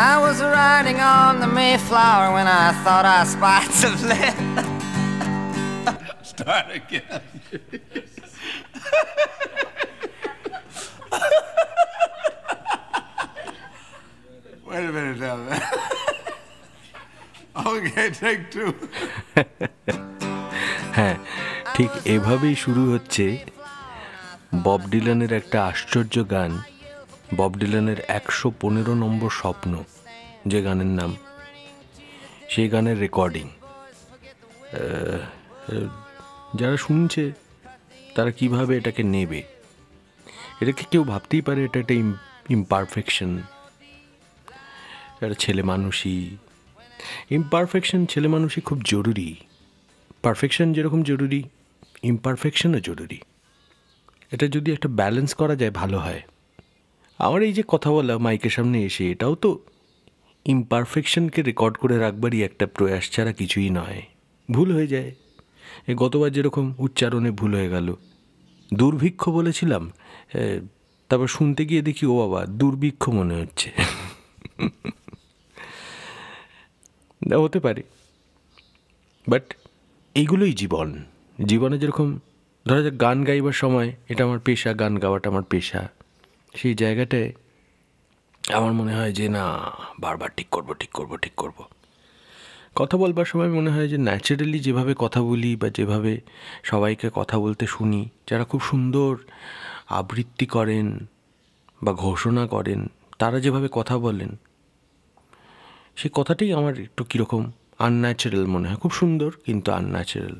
I was riding on the Mayflower when I thought I spied some land. Start again. Wait a minute now. man. okay, take two. হ্যাঁ ঠিক এভাবেই শুরু হচ্ছে Bob ডিলানের একটা আশ্চর্য গান বব ডিলানের একশো পনেরো নম্বর স্বপ্ন যে গানের নাম, সেই গানের রেকর্ডিং যারা শুনছে, তারা কীভাবে এটাকে নেবে? এটাকে কেউ ভাবতেই পারে এটা একটা ইমপারফেকশন একটা ছেলে মানুষই ইমপারফেকশন ছেলে মানুষই খুব জরুরি। পারফেকশন যেরকম জরুরি ইমপারফেকশনও জরুরি। এটা যদি একটা ব্যালেন্স করা যায়, ভালো হয়। আমার এই যে কথা বলা মাইকের সামনে এসে, এটাও তো ইমপারফেকশনকে রেকর্ড করে রাখবারই একটা প্রয়াস ছাড়া কিছুই নয়। ভুল হয়ে যায়। এ গতবার যেরকম উচ্চারণে ভুল হয়ে গেল। দুর্ভিক্ষ বলেছিলাম তারপর শুনতে গিয়ে দেখি, ও বাবা, দুর্ভিক্ষ মনে হচ্ছে। হতে পারে। বাট এইগুলোই জীবন। জীবনে যেরকম, ধরা যাক, গান গাইবার সময়, এটা আমার পেশা, গান গাওয়াটা আমার পেশা। সেই জায়গাটায় আমার মনে হয় যে, না, বারবার ঠিক করব ঠিক করব ঠিক করব। কথা বলবার সময় মনে হয় যে ন্যাচারালি যেভাবে কথা বলি বা যেভাবে সবাইকে কথা বলতে শুনি, যারা খুব সুন্দর আবৃত্তি করেন বা ঘোষণা করেন, তারা যেভাবে কথা বলেন, সেই কথাটাই আমার একটু কীরকম আনন্যাচারাল মনে হয়। খুব সুন্দর, কিন্তু আনন্যাচারাল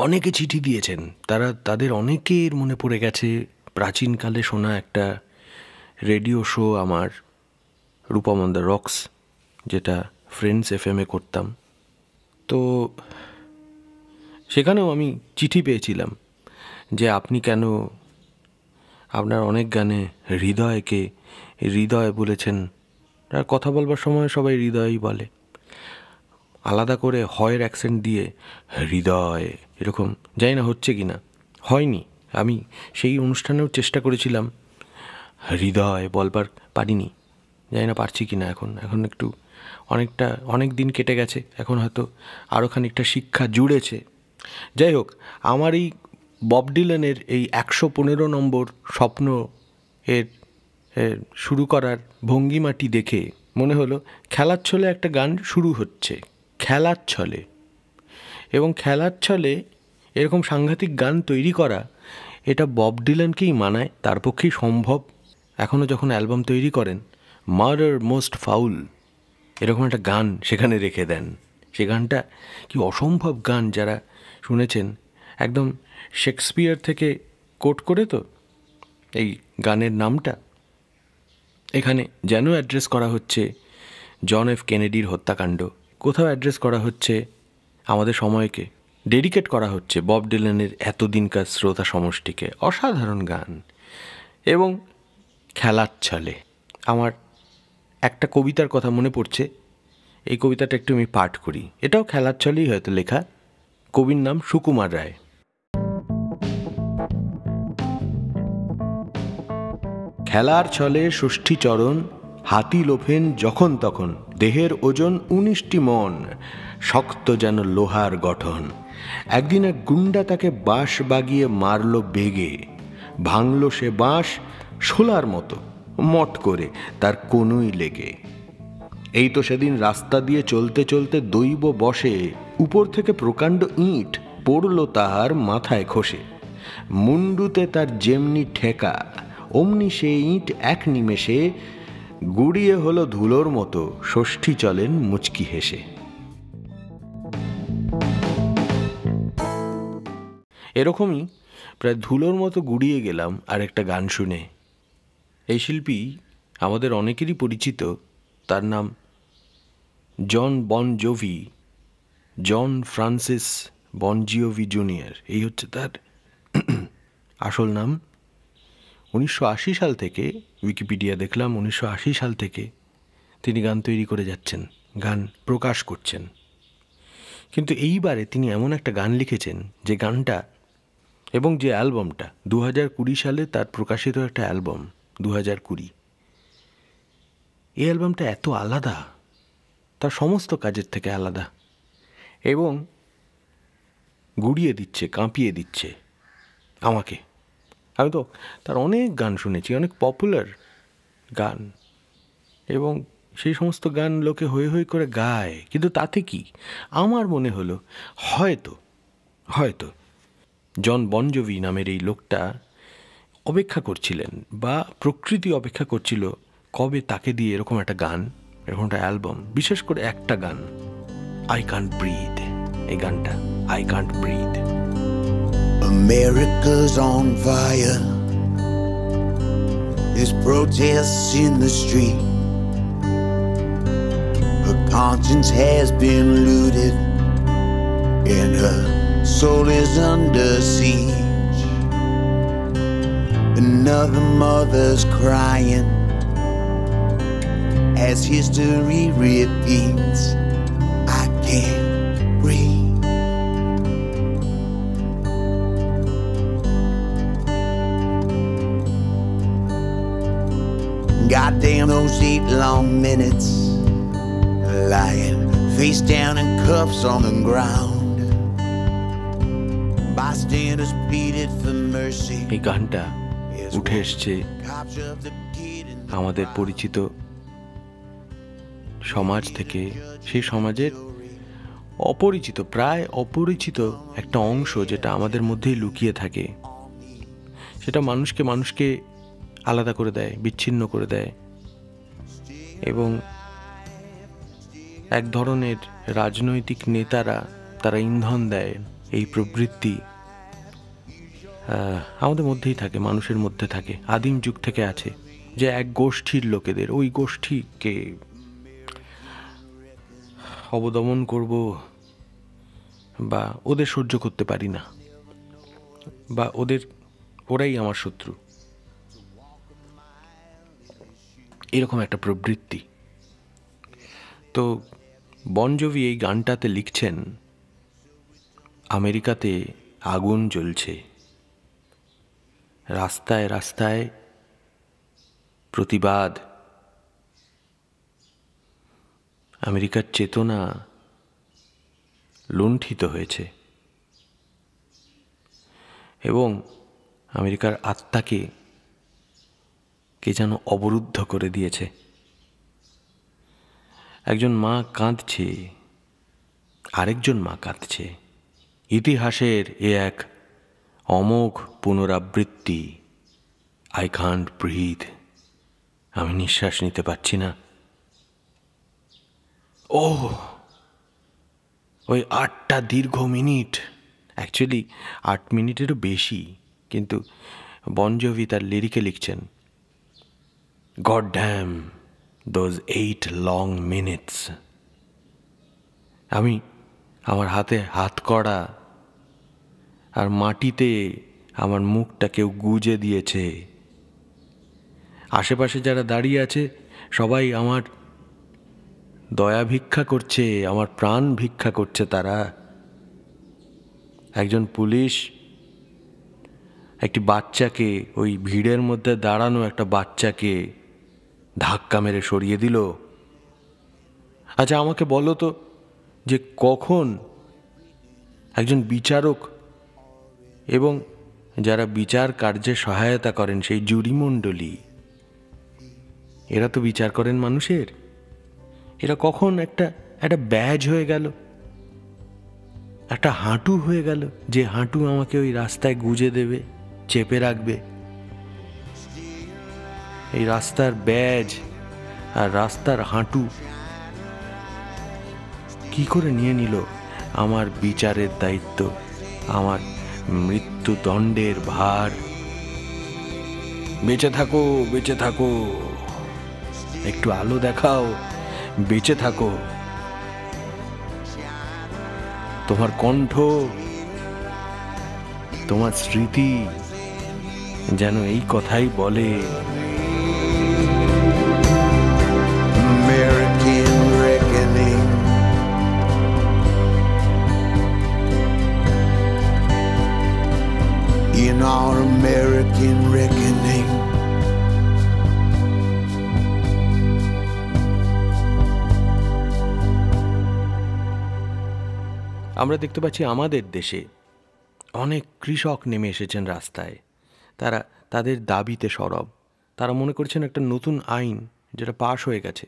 অনেকে চিঠি দিয়েছেন। তারা, তাদের অনেকের মনে পড়ে গেছে, প্রাচীনকালে শোনা একটা রেডিও শো আমার, রূপমন্দা রক্স, যেটা ফ্রেন্ডস এফ এ করতাম। তো সেখানেও আমি চিঠি পেয়েছিলাম যে আপনি কেন আপনার অনেক গানে হৃদয়কে হৃদয় বলেছেন। আর কথা বলবার সময় সবাই হৃদয়ই বলে। আলাদা করে হয়ের অ্যাকসেন্ট দিয়ে হৃদয় এরকম, জানি না হচ্ছে কি না হয়নি। আমি সেই অনুষ্ঠানেও চেষ্টা করেছিলাম। হৃদয় বলবার পারিনি। জানি না পারছি কি না এখন। এখন একটু অনেকটা, অনেক দিন কেটে গেছে। এখন হয়তো আরও খানিকটা শিক্ষা জুড়েছে। যাই হোক, আমার এই বব ডিলানের এই একশো পনেরো নম্বর স্বপ্ন এর শুরু করার ভঙ্গিমাটি দেখে মনে হলো খেলার ছলে একটা গান শুরু হচ্ছে। খেলার ছলে এবং খেলার ছলে এরকম সাংঘাতিক গান তৈরি করা, এটা বব ডিলানকেই মানায়, তার পক্ষেই সম্ভব। এখনও যখন অ্যালবাম তৈরি করেন মার্ডার মোস্ট ফাউল এরকম একটা গান সেখানে রেখে দেন। সে গানটা কি অসম্ভব গান যারা শুনেছেন, একদম শেক্সপিয়ার থেকে কোট করে তো এই গানের নামটা। এখানে যেন অ্যাড্রেস করা হচ্ছে, জন এফ কেনেডির হত্যাকাণ্ড কোথাও অ্যাড্রেস করা হচ্ছে আমাদের সময়কে ডেডিকেট করা হচ্ছে বব ডিলানের এতদিনকার শ্রোতা সমষ্টিকে অসাধারণ গান এবং খেলার ছলে। আমার একটা কবিতার কথা মনে পড়ছে। এই কবিতাটা একটু আমি পাঠ করি। এটাও খেলার ছলেই হয়তো লেখা। কবির নাম সুকুমার রায়। খেলার ছলে ষষ্ঠী চরণ, হাতি লোফেন যখন তখন, দেহের ওজন উনিশটি মন। শক্ত যেন লোহার গঠন। একদিন এক গুন্ডা তাকে বাঁশ বাগিয়ে মারল বেগে। ভাঙল সে বাঁশ শোলার মতো, মট করে, তার কোনুই লেগে। এই তো সেদিন রাস্তা দিয়ে চলতে চলতে দৈব বসে, উপর থেকে প্রকাণ্ড ইট পড়ল তাহার মাথায় খসে। মুন্ডুতে তার যেমনি ঠেকা, অমনি সে ইট এক নিমেষে গুড়িয়ে হলো ধুলোর মতো, ষষ্ঠী চলেন মুচকি হেসে। এরকমই প্রায় ধুলোর মতো গুড়িয়ে গেলাম আর একটা গান শুনে। এই শিল্পী আমাদের অনেকেরই পরিচিত, তার নাম জন বন জোভি, জন ফ্রান্সিস বনজিওভি জুনিয়র। এই হচ্ছে তার আসল নাম। উনিশশো আশি সাল থেকে, উইকিপিডিয়া দেখলাম, উনিশশো আশি সাল থেকে তিনি গান তৈরি করে যাচ্ছেন, গান প্রকাশ করছেন। কিন্তু এইবারে তিনি এমন একটা গান লিখেছেন, যে গানটা এবং যে অ্যালবামটা দু হাজার কুড়ি সালে তার প্রকাশিত একটা অ্যালবাম দু হাজার কুড়ি। এই অ্যালবামটা এত আলাদা, তার সমস্ত কাজের থেকে আলাদা। এবং গুড়িয়ে দিচ্ছে, কাঁপিয়ে দিচ্ছে আমাকে। আমি তো তার অনেক গান শুনেছি, অনেক পপুলার গান। এবং সেই সমস্ত গান লোকে হয়ে হয়ে করে গায়, কিন্তু তাতে কি? আমার মনে হলো, হয়তো হয়তো জন বনজবি নামের এই লোকটা অপেক্ষা করছিলেন বা প্রকৃতি অপেক্ষা করছিল কবে তাকে দিয়ে এরকম একটা গান এরকম একটা অ্যালবাম বিশেষ করে একটা গান আই কান্ট ব্রিথ এই গানটা I can't breathe America's on fire. There's protests in the street. Her conscience has been looted, and her soul is under siege. Another mother's crying as history repeats. I can't breathe. Goddamn those eight long minutes lying face down in cuffs on the ground. এই গানটা উঠে এসছে আমাদের পরিচিত সমাজ থেকে সেই সমাজের অপরিচিত প্রায় অপরিচিত একটা অংশ যেটা আমাদের মধ্যেই লুকিয়ে থাকে। সেটা মানুষকে মানুষকে আলাদা করে দেয় বিচ্ছিন্ন করে দেয়। এবং এক ধরনের রাজনৈতিক নেতারা তারা ইন্ধন দেয় এই প্রবৃত্তি। আমাদের মধ্যেই থাকে, মানুষের মধ্যে থাকে, আদিম যুগ থেকে আছে, যে এক গোষ্ঠীর লোকেদের, ওই গোষ্ঠীকে অবদমন করব বা ওদের সহ্য করতে পারি না, বা ওদের, ওরাই আমার শত্রু। এরকম একটা প্রবৃত্তি। তো বনজবি এই গানটাতে লিখছেন, আমেরিকাতে আগুন জ্বলছে। রাস্তায় রাস্তায় প্রতিবাদ। আমেরিকার চেতনা লুণ্ঠিত হয়েছে। এবং আমেরিকার আত্মাকে কে যেন অবরুদ্ধ করে দিয়েছে। একজন মা কাঁদছে, আরেকজন মা কাঁদছে। ইতিহাসের এ এক অমোঘ পুনরাবৃত্তি। আই কান্ট ব্রিথ আমি নিঃশ্বাস নিতে পারছি না। ও ওই আটটা দীর্ঘ মিনিট। অ্যাকচুয়ালি আট মিনিটেরও বেশি, কিন্তু বনজভি তার লিরিকে লিখছেন god damn those eight long minutes আমি আমার হাতে হাত করা আর মাটিতে আমার মুখটা কেউ গুজে দিয়েছে। আশেপাশে যারা দাঁড়িয়ে আছে, সবাই আমার দয়া ভিক্ষা করছে, আমার প্রাণ ভিক্ষা করছে তারা। একজন পুলিশ, একটি বাচ্চাকে, ওই ভিড়ের মধ্যে দাঁড়ানো একটা বাচ্চাকে ধাক্কা মেরে সরিয়ে দিল। আচ্ছা আমাকে বলো তো যে কখন একজন বিচারক এবং যারা বিচার কার্যে সহায়তা করেন সেই জুরি মণ্ডলী, এরা তো বিচার করেন মানুষের। এরা কখন একটা একটা ব্যাজ হয়ে গেল, একটা হাঁটু হয়ে গেল, যে হাঁটু আমাকে ওই রাস্তায় গুজে দেবে, চেপে রাখবে। এই রাস্তার ব্যাজ আর রাস্তার হাঁটু কি করে নিয়ে নিল? আমার বিচারের দায়িত্ব, আমার মৃত্যুদণ্ডের ভার। বেঁচে থাকো বেঁচে থাকো। একটু আলো দেখাও, বেঁচে থাকো। তোমার কণ্ঠ, তোমার স্মৃতি যেন এই কথাই বলে। আমরা দেখতে পাচ্ছি আমাদের দেশে অনেক কৃষক নেমে এসেছেন রাস্তায়। তারা তাদের দাবিতে সরব। তারা মনে করছেন একটা নতুন আইন যেটা পাশ হয়ে গেছে।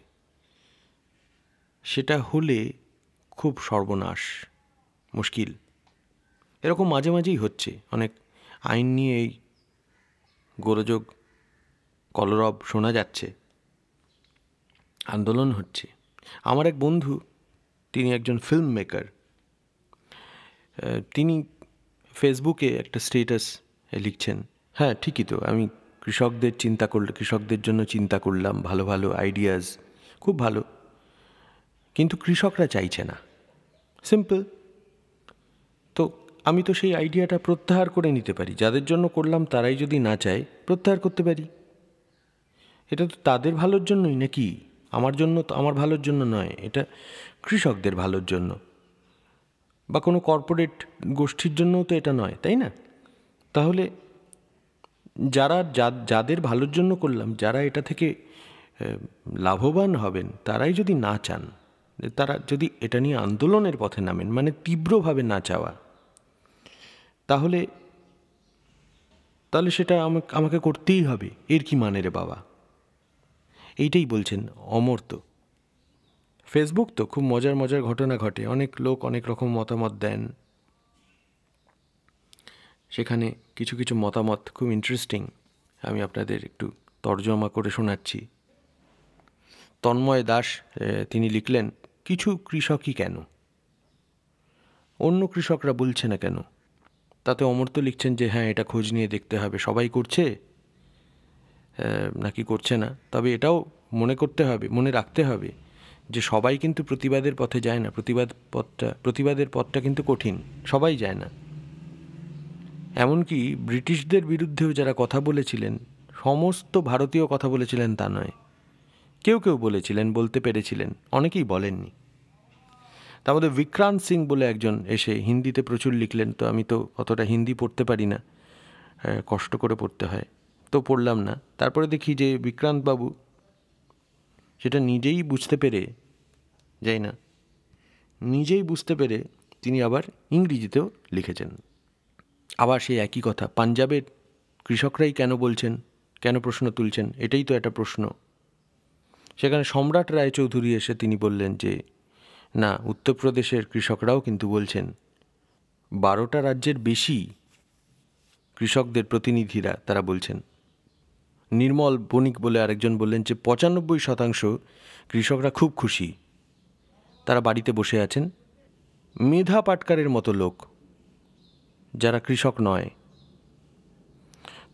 সেটা হলে খুব সর্বনাশ, মুশকিল। এরকম মাঝে মাঝেই হচ্ছে। অনেক আইন নিয়ে এই গোলযোগ, কলরব শোনা যাচ্ছে। আন্দোলন হচ্ছে। আমার এক বন্ধু, তিনি একজন ফিল্ম মেকার তিনি ফেসবুকে একটা স্টেটাস লিখছেন। হ্যাঁ ঠিকই তো। আমি কৃষকদের চিন্তা করলে, কৃষকদের জন্য চিন্তা করলাম, ভালো ভালো আইডিয়াস খুব ভালো। কিন্তু কৃষকরা চাইছে না। সিম্পল তো আমি তো সেই আইডিয়াটা প্রত্যাহার করে নিতে পারি। যাদের জন্য করলাম, তারাই যদি না চায়, প্রত্যাহার করতে পারি। এটা তো তাদের ভালোর জন্যই নাকি? আমার জন্য তো, আমার ভালোর জন্য নয়। এটা কৃষকদের ভালোর জন্য। বা কোনো কর্পোরেট গোষ্ঠীর জন্যও তো এটা নয়, তাই না? তাহলে যারা যাদের ভালোর জন্য করলাম, যারা এটা থেকে লাভবান হবেন, তারাই যদি না চান, তারা যদি এটা নিয়ে আন্দোলনের পথে নামেন মানে তীব্রভাবে না চাওয়া, তাহলে তাহলে সেটা আমাকে করতেই হবে। এর কি মানে রে বাবা? এইটাই বলছেন অমর্ত ফেসবুক তো খুব মজার মজার ঘটনা ঘটে। অনেক লোক অনেক রকম মতামত দেন। সেখানে কিছু কিছু মতামত খুব ইন্টারেস্টিং আমি আপনাদের একটু তর্জমা করে শোনাচ্ছি। তন্ময় দাস তিনি লিখলেন, কিছু কৃষকই কেন? অন্য কৃষকরা বলছে না কেন? তাতে অমর্ত লিখছেন যে হ্যাঁ এটা খোঁজ নিয়ে দেখতে হবে। সবাই করছে? নাকি করছে না? তবে এটাও মনে করতে হবে, মনে রাখতে হবে। যে সবাই কিন্তু প্রতিবাদের পথে যায় না, প্রতিবাদ পথটা, প্রতিবাদের পথটা কিন্তু কঠিন, সবাই যায় না। এমনকি ব্রিটিশদের বিরুদ্ধেও যারা কথা বলেছিলেন, সমস্ত ভারতীয় কথা বলেছিলেন তা নয়। কেউ কেউ বলেছিলেন, বলতে পেরেছিলেন, অনেকেই বলেননি। তার মধ্যে বিক্রান্ত সিং বলে একজন এসে হিন্দিতে প্রচুর লিখলেন, তো আমি তো অতটা হিন্দি পড়তে পারি না কষ্ট করে পড়তে হয়, তো পড়লাম না। তারপরে দেখি যে বিক্রান্তবাবু সেটা নিজেই বুঝতে পেরে যাই না। নিজেই বুঝতে পেরে তিনি আবার ইংরেজিতেও লিখেছেন। আবার সেই একই কথা, পাঞ্জাবের কৃষকরাই কেন বলছেন, কেন প্রশ্ন তুলছেন, এটাই তো একটা প্রশ্ন। সেখানে সম্রাট রায়চৌধুরী এসে তিনি বললেন যে, না, উত্তরপ্রদেশের কৃষকরাও কিন্তু বলছেন। বারোটা রাজ্যের বেশি কৃষকদের প্রতিনিধিরা তারা বলছেন। নির্মল বণিক বলে আরেকজন বললেন যে, পঁচানব্বই শতাংশ কৃষকরা খুব খুশি। তারা বাড়িতে বসে আছেন। মেধা পাটকারের মতো লোক, যারা কৃষক নয়।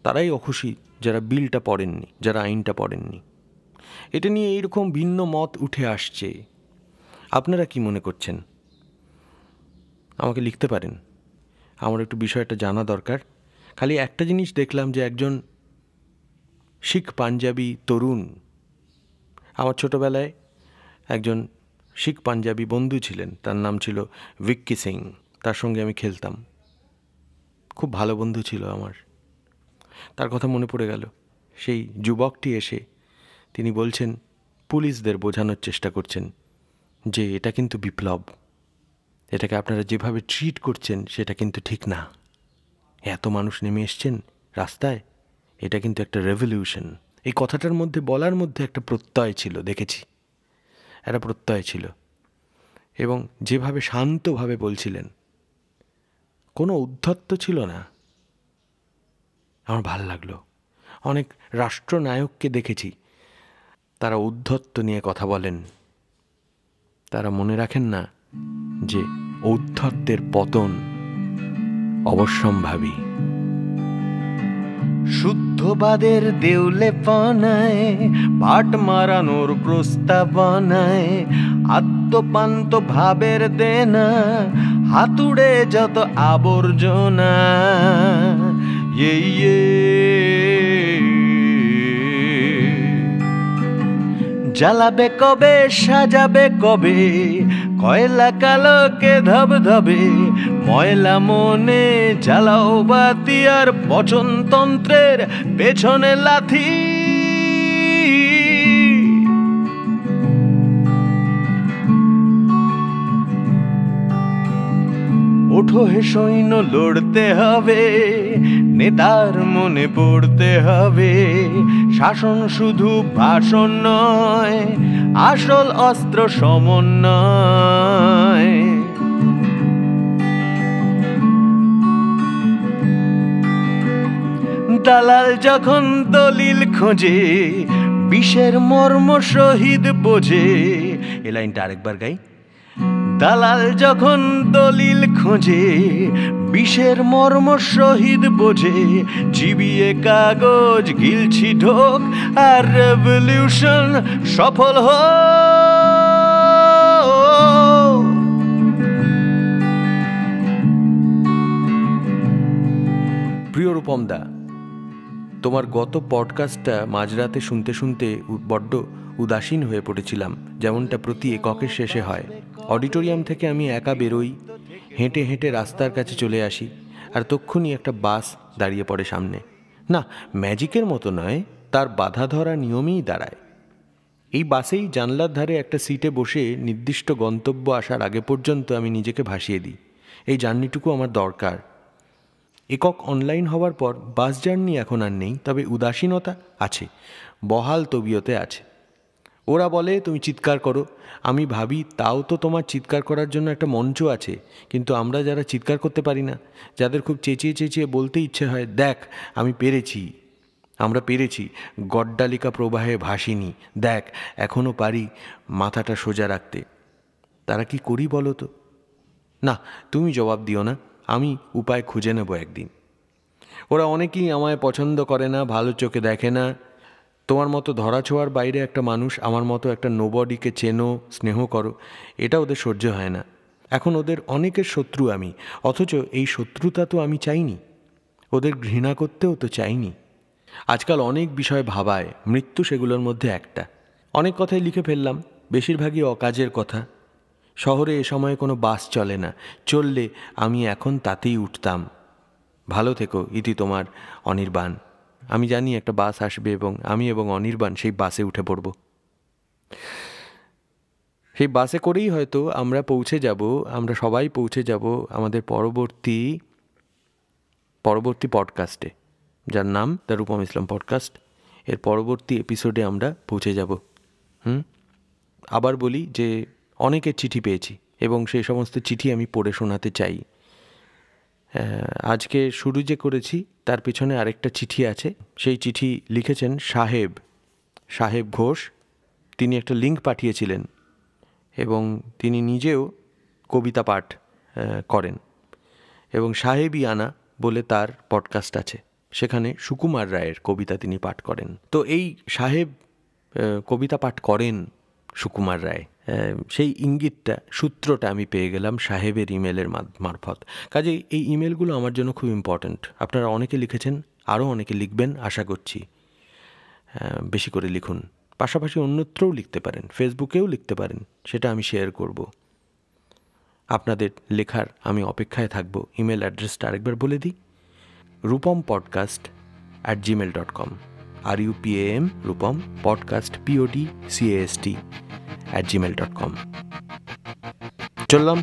তারাই অখুশি, যারা বিলটা পড়েননি, যারা আইনটা পড়েননি। এটা নিয়ে এইরকম ভিন্ন মত উঠে আসছে। আপনারা কি মনে করছেন? আমাকে লিখতে পারেন। আমার একটু বিষয়টা জানা দরকার। খালি একটা জিনিস দেখলাম যে একজন শিখ পাঞ্জাবি তরুণ, আমার ছোটোবেলায় একজন শিখ পাঞ্জাবি বন্ধু ছিলেন, তার নাম ছিল ভিক্কি সিং, তার সঙ্গে আমি খেলতাম। খুব ভালো বন্ধু ছিল আমার। তার কথা মনে পড়ে গেল। সেই যুবকটি এসে তিনি বলছেন, পুলিশদের বোঝানোর চেষ্টা করছেন যে এটা কিন্তু বিপ্লব। এটাকে আপনারা যেভাবে ট্রিট করছেন, সেটা কিন্তু ঠিক না। এত মানুষ নেমে এসছেন রাস্তায়, এটা কিন্তু একটা রেভলিউশন। এই কথাটার মধ্যে বলার মধ্যে একটা প্রত্যয় ছিল, দেখেছি। একটা প্রত্যয় ছিল। এবং যেভাবে শান্তভাবে বলছিলেন, কোনো উদ্ধত্ত ছিল না। আমার ভালো লাগল। অনেক রাষ্ট্রনায়ককে দেখেছি। তারা উদ্ধত্ত নিয়ে কথা বলেন। তারা মনে রাখেন না যে ঔদ্ধত্যের পতন অবশ্যম্ভাবী। শুদ্ধবাদের দেউলে পনায় পাট মারানোর প্রস্তাবনায় আত্মপান্ত ভাবের দেনা, হাতুড়ে যত আবর্জনা। ইয়ে। জ্বালাবে কবে, সাজাবে কবে কয়লা কালোকে ধব ধবে, ময়লা মনে জ্বালাও বাতি আর পচনতন্ত্রের পেছনে লাথি। উঠো হে সৈন্য, লড়তে হবে, নেতার মনে পড়তে হবে। শাসন শুধু ভাষণ নয় আসল অস্ত্র সমন্বয়। দালাল যখন দলিল খোঁজে, বিষের মর্ম শহীদ বোঝে। এ লাইনটা আরেকবার গাই। দালাল যখন দলিল খোঁজে, বিষের মর্ম শহীদ বোঝে চিবিয়ে কাগজ, গিলছি ঢোক আর রেভলিউশন সফল হোক প্রিয় রূপম দা তোমার গত পডকাস্টটা মাঝরাতে শুনতে শুনতে বড্ড উদাসীন হয়ে পড়েছিলাম, যেমনটা প্রতি এককের শেষে হয়। অডিটোরিয়াম থেকে আমি একা বেরোই, হেঁটে হেঁটে রাস্তার কাছে চলে আসি, আর তক্ষুনি একটা বাস দাঁড়িয়ে পড়ে সামনে। না, ম্যাজিকের মতো নয়, তার বাধা ধরা নিয়মেই দাঁড়ায়। এই বাসেই জানলার ধারে একটা সিটে বসে নির্দিষ্ট গন্তব্য আসার আগে পর্যন্ত আমি নিজেকে ভাসিয়ে দিই। এই জার্নিটুকু আমার দরকার। একক অনলাইন হওয়ার পর বাস জার্নি এখন আর নেই, তবে উদাসীনতা আছে, বহাল তবিয়তে আছে। ওরা বলে, তুমি চিৎকার করো। আমি ভাবি, তাও তো তোমার চিৎকার করার জন্য একটা মঞ্চ আছে, কিন্তু আমরা যারা চিৎকার করতে পারি না, যাদের খুব চেঁচিয়ে চেঁচিয়ে বলতে ইচ্ছে হয়, দেখ, আমি পেরেছি। আমরা পেরেছি, গড্ডালিকা প্রবাহে ভাসিনি, দেখ এখনও পারি মাথাটা সোজা রাখতে। তারা কি করি বলো তো? না, তুমি জবাব দিও না, আমি উপায় খুঁজে নেব একদিন। ওরা অনেকেই আমায় পছন্দ করে না, ভালো চোখে দেখে না তোমার মতো ধরাছোঁয়ার বাইরে একটা মানুষ আমার মতো একটা নোবডিকে চেনো, স্নেহ করো, এটা ওদের সহ্য হয় না। এখন ওদের অনেকের শত্রু আমি, অথচ এই শত্রুতা তো আমি চাইনি। ওদের ঘৃণা করতেও তো চাইনি। আজকাল অনেক বিষয় ভাবায়, মৃত্যু সেগুলোর মধ্যে একটা। অনেক কথাই লিখে ফেললাম, বেশিরভাগই অকাজের কথা। শহরে এ সময়ে কোনো বাস চলে না, চললে আমি এখন তাতেই উঠতাম। ভালো থেকো, ইতি তোমার অনির্বাণ। আমি জানি একটা বাস আসবে এবং আমি এবং অনির্বাণ সেই বাসে উঠে পড়ব। সেই বাসে করেই হয়তো আমরা পৌঁছে যাব, আমরা সবাই পৌঁছে যাব আমাদের পরবর্তী পরবর্তী পডকাস্টে যার নাম দ্য রূপম ইসলাম পডকাস্ট এর পরবর্তী এপিসোডে আমরা পৌঁছে যাব। হুম? আবার বলি যে অনেকের চিঠি পেয়েছি এবং সেই সমস্ত চিঠি আমি পড়ে শোনাতে চাই। আজকে শুরু যে করেছি, তার পিছনে আরেকটা চিঠি আছে। সেই চিঠি লিখেছেন সাহেব সাহেব ঘোষ। তিনি একটা লিঙ্ক পাঠিয়েছিলেন এবং তিনি নিজেও কবিতা পাঠ করেন। এবং সাহেবই আনা বলে তার পডকাস্ট আছে। সেখানে সুকুমার রায়ের কবিতা তিনি পাঠ করেন। তো এই সাহেব কবিতা পাঠ করেন সুকুমার রায়। সেই ইঙ্গিতটা, সূত্রটা আমি পেয়ে গেলাম সাহেবের ইমেলের মারফত। কাজে এই ইমেলগুলো আমার জন্য খুব ইম্পর্ট্যান্ট আপনারা অনেকে লিখেছেন, আরও অনেকে লিখবেন, আশা করছি। বেশি করে লিখুন। পাশাপাশি অন্যত্রও লিখতে পারেন, ফেসবুকেও লিখতে পারেন, সেটা আমি শেয়ার করব। আপনাদের লেখার আমি অপেক্ষায় থাকব, ইমেল অ্যাড্রেসটা আরেকবার বলে দিই। Rupam podcast at gmail dot com R U P M Rupam podcast P O D C A S T at Gmail dot কম চললাম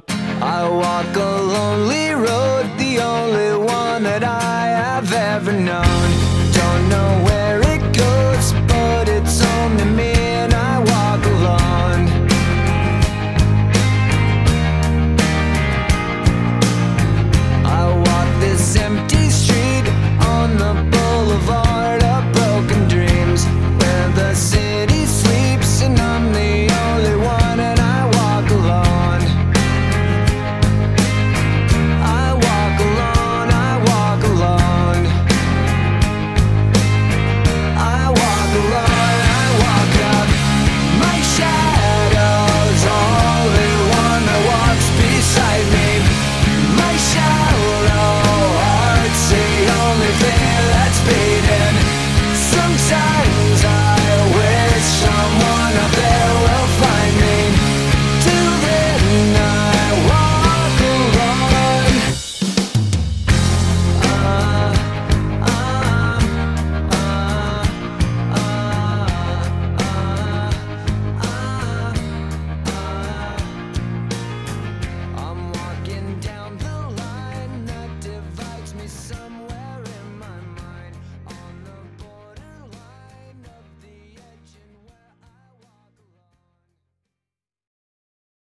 I walk a lonely road, the only one that I have ever known. Don't know where.